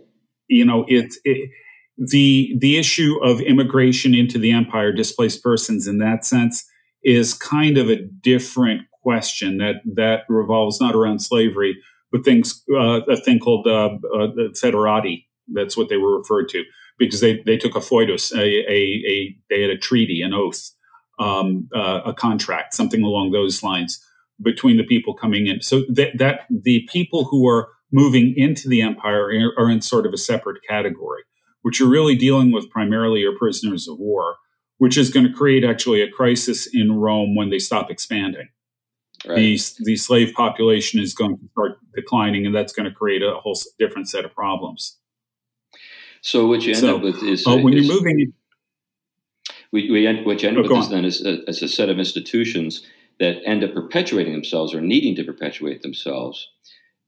you know it's it, the the issue of immigration into the empire, displaced persons in that sense, is kind of a different question that that revolves not around slavery, but things uh, a thing called uh, uh, foederati. That's what they were referred to because they they took a foedus, a, a, a they had a treaty, an oath, um, uh, a contract, something along those lines between the people coming in. So that that the people who are moving into the empire are in sort of a separate category, which you're really dealing with primarily are prisoners of war, which is going to create actually a crisis in Rome when they stop expanding. Right. The, the slave population is going to start declining, and that's going to create a whole different set of problems. So what you end so, up with is uh, when is, you're moving. We, we end, what you end oh, up with is then is a, is a set of institutions that end up perpetuating themselves or needing to perpetuate themselves.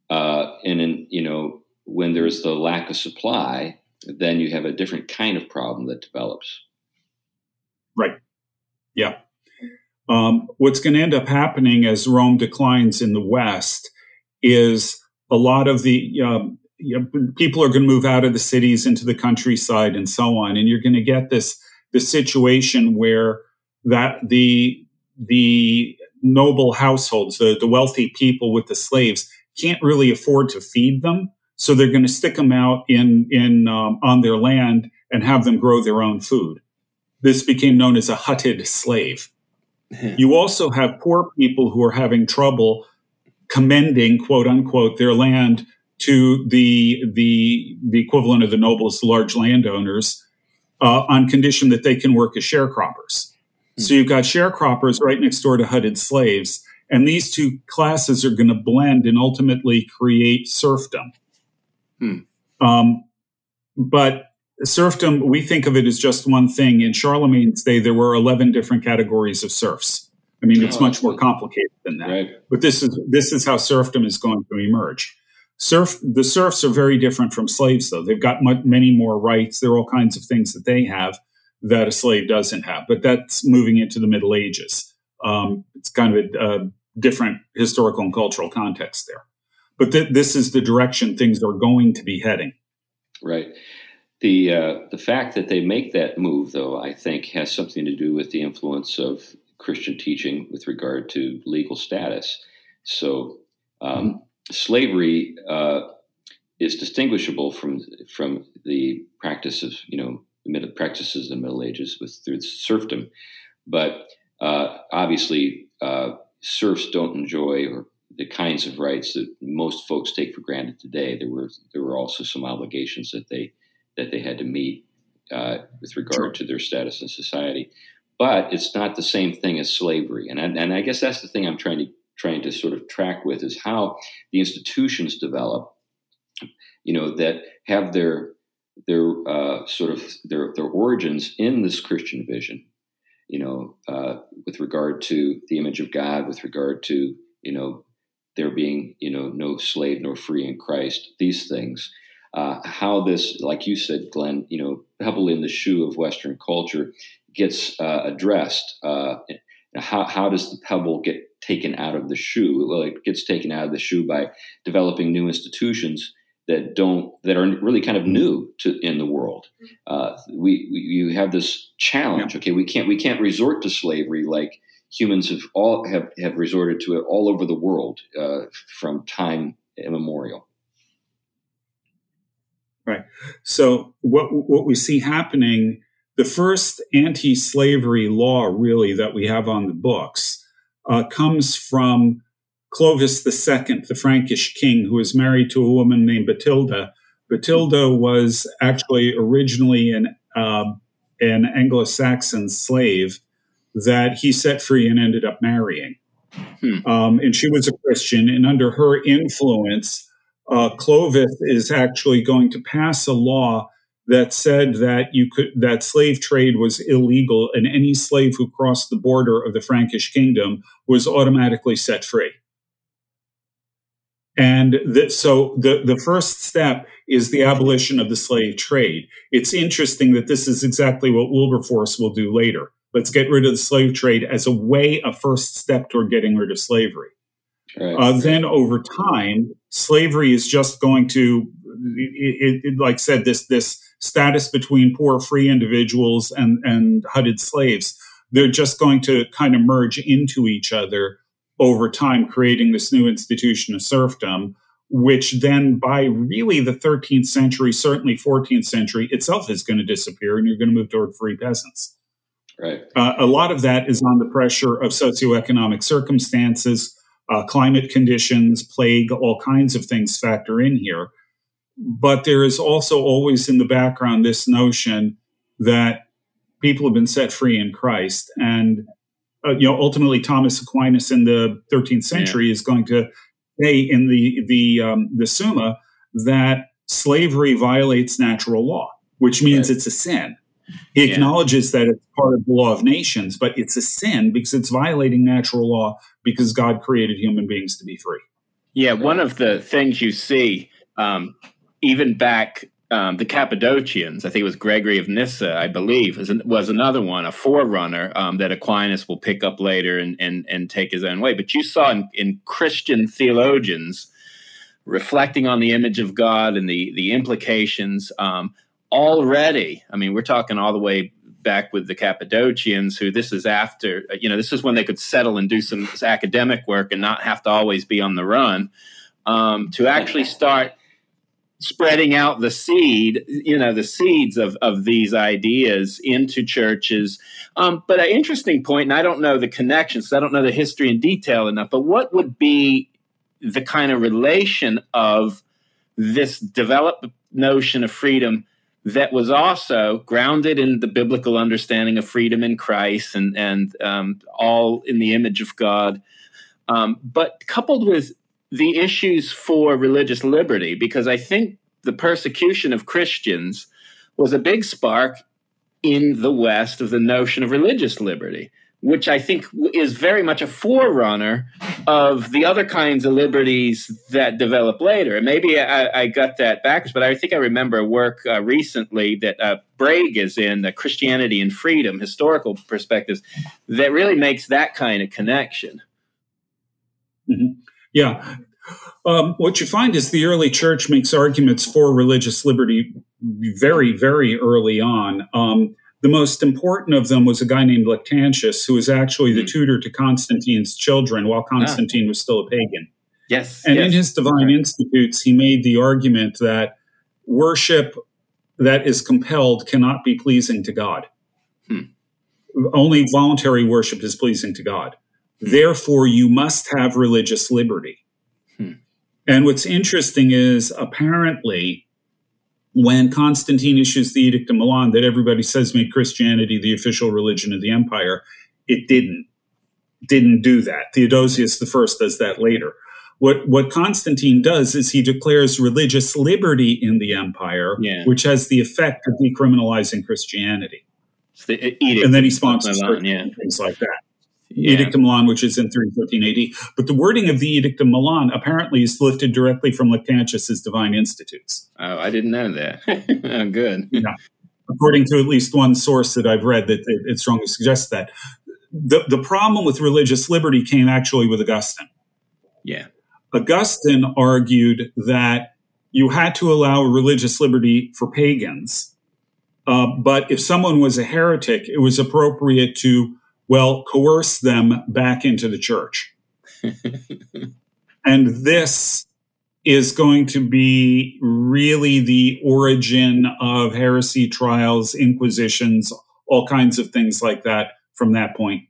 Uh, and in, you know, when there's the lack of supply, then you have a different kind of problem that develops. Right. Yeah. Um, what's going to end up happening as Rome declines in the West is a lot of the um, you know, people are going to move out of the cities into the countryside and so on, and you're going to get this this situation where that the the noble households, the, the wealthy people with the slaves, can't really afford to feed them, so they're going to stick them out in in um, on their land and have them grow their own food. This became known as a hutted slave. you also have poor people who are having trouble commending, quote unquote, their land to the the the equivalent of the nobles, the large landowners, uh, on condition that they can work as sharecroppers. Hmm. So you've got sharecroppers right next door to hutted slaves, and these two classes are going to blend and ultimately create serfdom. Hmm. Um, but serfdom, we think of it as just one thing. In Charlemagne's day, there were eleven different categories of serfs. I mean, it's oh, much more complicated than that. Right. But this is this is how serfdom is going to emerge. Serf, the serfs are very different from slaves, though. They've got many more rights. There are all kinds of things that they have that a slave doesn't have. But that's moving into the Middle Ages. Um, it's kind of a, a, different historical and cultural context there. But th- this is the direction things are going to be heading. Right. The uh, the fact that they make that move, though, I think has something to do with the influence of Christian teaching with regard to legal status. So. Um, mm-hmm slavery uh, is distinguishable from from the practice of you know practices of the Middle Ages with through serfdom, but uh, obviously uh, serfs don't enjoy or the kinds of rights that most folks take for granted today. There were there were also some obligations that they that they had to meet uh, with regard to their status in society, but it's not the same thing as slavery. And I, and I guess that's the thing I'm trying to trying to sort of track with is how the institutions develop, you know, that have their their uh, sort of their their origins in this Christian vision, you know, uh, with regard to the image of God, with regard to you know there being you know no slave nor free in Christ, these things. Uh, how this, like you said, Glenn, you know, pebble in the shoe of Western culture gets uh, addressed. Uh, how, how does the pebble get taken out of the shoe. Well, it gets taken out of the shoe by developing new institutions that don't that are really kind of new to in the world. Uh, we, we you have this challenge. Okay, we can't we can't resort to slavery like humans have all have, have resorted to it all over the world uh, from time immemorial. Right. So what what we see happening, the first anti-slavery law really that we have on the books uh, comes from Clovis II, the Frankish king, who was married to a woman named Batilda. Batilda was actually originally an uh, an Anglo-Saxon slave that he set free and ended up marrying. Hmm. Um, and she was a Christian, and under her influence, uh, Clovis is actually going to pass a law that said that you could that slave trade was illegal, and any slave who crossed the border of the Frankish kingdom was automatically set free. And so the, the first step is the abolition of the slave trade. It's interesting that this is exactly what Wilberforce will do later. Let's get rid of the slave trade as a way, a first step toward getting rid of slavery. Right. Uh, then over time, slavery is just going to, it, it, like said, this this status between poor free individuals and and hutted slaves. They're just going to kind of merge into each other over time, creating this new institution of serfdom, which then by really the 13th century, certainly 14th century itself is going to disappear, and you're going to move toward free peasants. Right. Uh, a lot of that is on the pressure of socioeconomic circumstances uh, climate conditions, plague, all kinds of things factor in here. But there is also always in the background this notion that people have been set free in Christ. And, uh, you know, ultimately, Thomas Aquinas in the 13th century yeah. is going to say in the, the, um, the Summa that slavery violates natural law, which means right. it's a sin. He yeah. acknowledges that it's part of the law of nations, but it's a sin because it's violating natural law because God created human beings to be free. Yeah, one of the things you see, um, even back um, the Cappadocians, I think it was Gregory of Nyssa, I believe, was, was another one, a forerunner um, that Aquinas will pick up later and, and, and take his own way. But you saw in, in Christian theologians reflecting on the image of God and the, the implications um, already. I mean, we're talking all the way back with the Cappadocians, who this is after, you know, this is when they could settle and do some academic work and not have to always be on the run, um, to actually start spreading out the seed, you know, the seeds of, of these ideas into churches. Um, but an interesting point, and I don't know the connections, I don't know the history in detail enough, but what would be the kind of relation of this developed notion of freedom that was also grounded in the biblical understanding of freedom in Christ and and um, all in the image of God, um, but coupled with the issues for religious liberty, because I think the persecution of Christians was a big spark in the West of the notion of religious liberty which I think is very much a forerunner of the other kinds of liberties that develop later. And maybe I, I got that backwards, but I think I remember a work uh, recently that uh, is in, the Christianity and Freedom, historical perspectives, that really makes that kind of connection. Mm-hmm. Yeah. Um, what you find is the early church makes arguments for religious liberty very, very early on. Um, the most important of them was a guy named Lactantius, who was actually the hmm. tutor to Constantine's children while ah. Constantine ah. was still a pagan. Yes. And yes. in his Divine right. Institutes, he made the argument that worship that is compelled cannot be pleasing to God. Hmm. Only voluntary worship is pleasing to God. Therefore, you must have religious liberty. Hmm. And what's interesting is apparently when Constantine issues the Edict of Milan that everybody says made Christianity the official religion of the empire, it didn't. Didn't do that. Theodosius I does that later. What what Constantine does is he declares religious liberty in the empire, yeah. which has the effect of decriminalizing Christianity. The edict and then he sponsors Milan, yeah. things like that yeah. Edict of Milan, which is in 314 AD. But the wording of the Edict of Milan apparently is lifted directly from Lactantius's Divine Institutes. Oh, I didn't know that. oh, good. Yeah. According to at least one source that I've read, that it, it strongly suggests that. The, the problem with religious liberty came actually with Augustine. Yeah. Augustine argued that you had to allow religious liberty for pagans. Uh, but if someone was a heretic, it was appropriate to well, coerce them back into the church. and this is going to be really the origin of heresy trials, inquisitions, all kinds of things like that from that point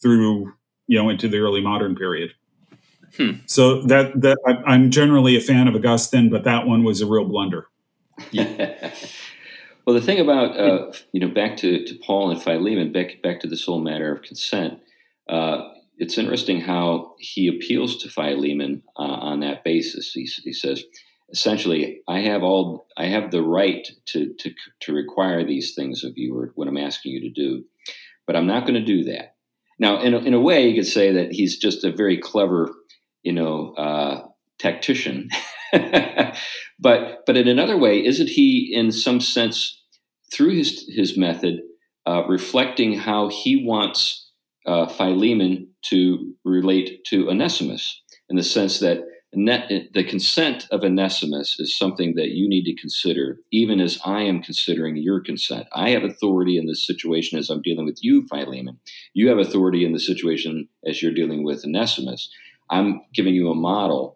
through, you know, into the early modern period. Hmm. So that that I, I'm generally a fan of Augustine, but that one was a real blunder. Yeah. Well, the thing about uh, you know back to, to Paul and Philemon, back back to this whole matter of consent. Uh, it's interesting how he appeals to Philemon uh, on that basis. He, he says, essentially, I have all I have the right to to to require these things of you, or what I'm asking you to do, but I'm not going to do that. Now, in a, in a way, you could say that he's just a very clever, you know, uh, tactician. but but in another way, isn't he in some sense through his his method uh, reflecting how he wants uh, Philemon to relate to Onesimus in the sense that the consent of Onesimus is something that you need to consider, even as I am considering your consent. I have authority in this situation as I'm dealing with you, Philemon. You have authority in the situation as you're dealing with Onesimus. I'm giving you a model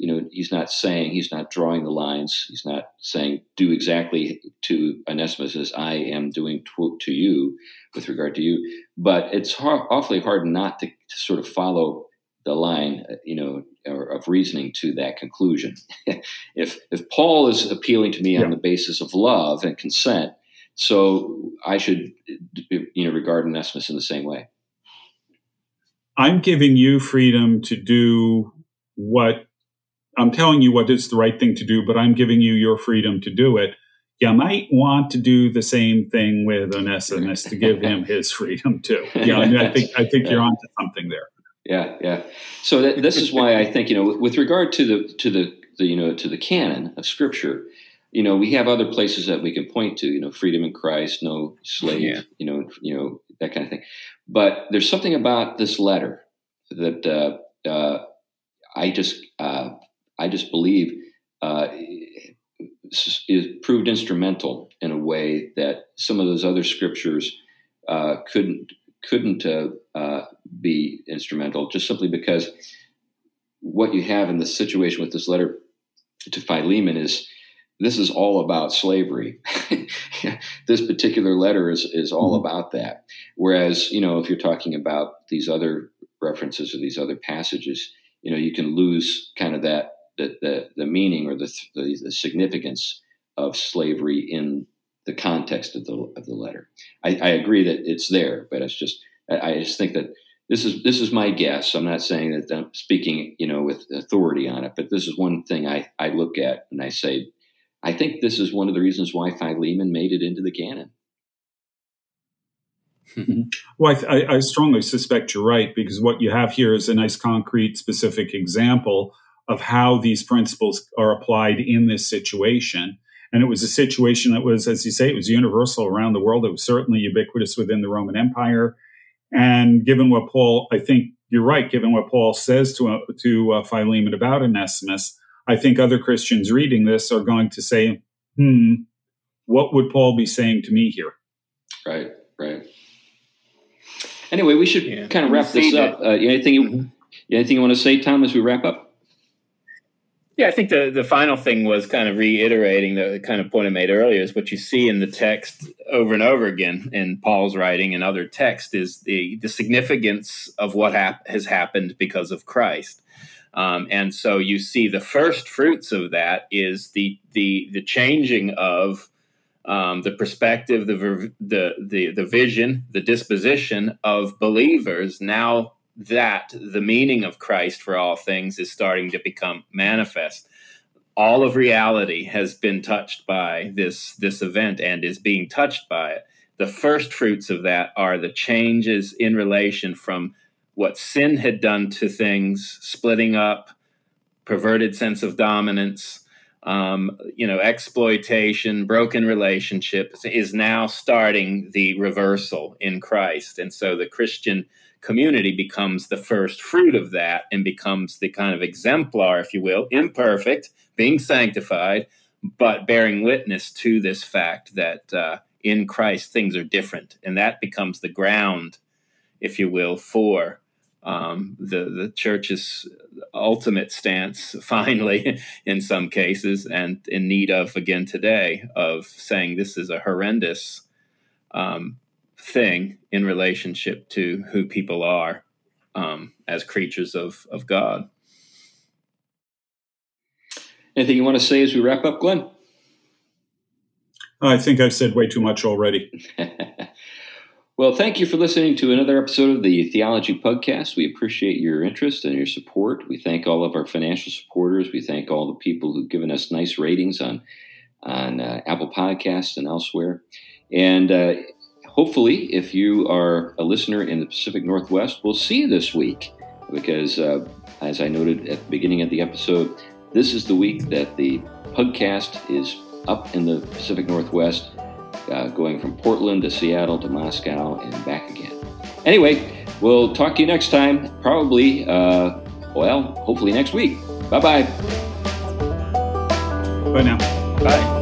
you know, he's not saying, he's not drawing the lines. He's not saying, do exactly to Onesimus as I am doing to, to you with regard to you. But it's hard, awfully hard not to, to, sort of follow the line, uh, you know, of reasoning to that conclusion. if, if Paul is appealing to me yeah. on the basis of love and consent, so I should, you know, regard Onesimus in the same way. I'm giving you freedom to do what I'm telling you what is the right thing to do, but I'm giving you your freedom to do it. You might want to do the same thing with Onesimus to give him his freedom too. Yeah, I, mean, I think I think you're onto something there. Yeah, yeah. So that, this is why I think you know, with regard to the to the, the you know to the canon of Scripture, you know, we have other places that we can point to. You know, freedom in Christ, no slave. Yeah. You know, you know that kind of thing. But there's something about this letter that uh, uh, I just uh, I just believe uh, is proved instrumental in a way that some of those other scriptures uh, couldn't couldn't uh, uh, be instrumental, just simply because what you have in the situation with this letter to Philemon is this is all about slavery. this particular letter is is all mm-hmm. about that. Whereas, you know, if you're talking about these other references or these other passages, you know, you can lose kind of that the, the, the meaning or the, the, the significance of slavery in the context of the of the letter. I, I, agree that it's there, but it's just I, just think that this is this is my guess. I'm not saying that I'm speaking you know with authority on it, but this is one thing I I look at and I say I think this is one of the reasons why Philemon made it into the canon. well, I, I strongly suspect you're right because what you have here is a nice concrete, specific example of how these principles are applied in this situation. And it was a situation that was, as you say, it was universal around the world. It was certainly ubiquitous within the Roman Empire. And given what Paul, I think you're right, given what Paul says to, uh, to uh, Philemon about Onesimus, I think other Christians reading this are going to say, hmm, what would Paul be saying to me here? Right, right. Anyway, we should yeah. kind of wrap this up. Uh, anything, you, mm-hmm. anything you want to say, Tom, as we wrap up? Yeah, I think the, the final thing was kind of reiterating the kind of point I made earlier is what you see in the text over and over again in Paul's writing and other texts is the, the significance of what hap- has happened because of Christ. Um, and so you see the first fruits of that is the the the changing of um, the perspective, the, the the the vision, the disposition of believers now that the meaning of Christ for all things is starting to become manifest. All of reality has been touched by this this event and is being touched by it. The first fruits of that are the changes in relation from what sin had done to things, splitting up, perverted sense of dominance, um, you know, exploitation, broken relationships, is now starting the reversal in Christ. And so the Christian community becomes the first fruit of that and becomes the kind of exemplar, if you will, imperfect, being sanctified, but bearing witness to this fact that uh, in Christ things are different. And that becomes the ground if you will, for um, the the church's ultimate stance, finally, in some cases, and in need of again today of saying this is a horrendous um, thing in relationship to who people are um, as creatures of of God. Anything you want to say as we wrap up, Glenn? I think I've said way too much already. well, thank you for listening to another episode of the Theology Pugcast. We appreciate your interest and your support. We thank all of our financial supporters. We thank all the people who've given us nice ratings on on uh, Apple Podcasts and elsewhere. And uh, hopefully, if you are a listener in the Pacific Northwest, we'll see you this week because, uh, as I noted at the beginning of the episode, this is the week that the podcast is up in the Pacific Northwest, uh, going from Portland to Seattle to Moscow and back again. Anyway, we'll talk to you next time, probably, uh, well, hopefully next week. Bye bye. Bye now. Bye.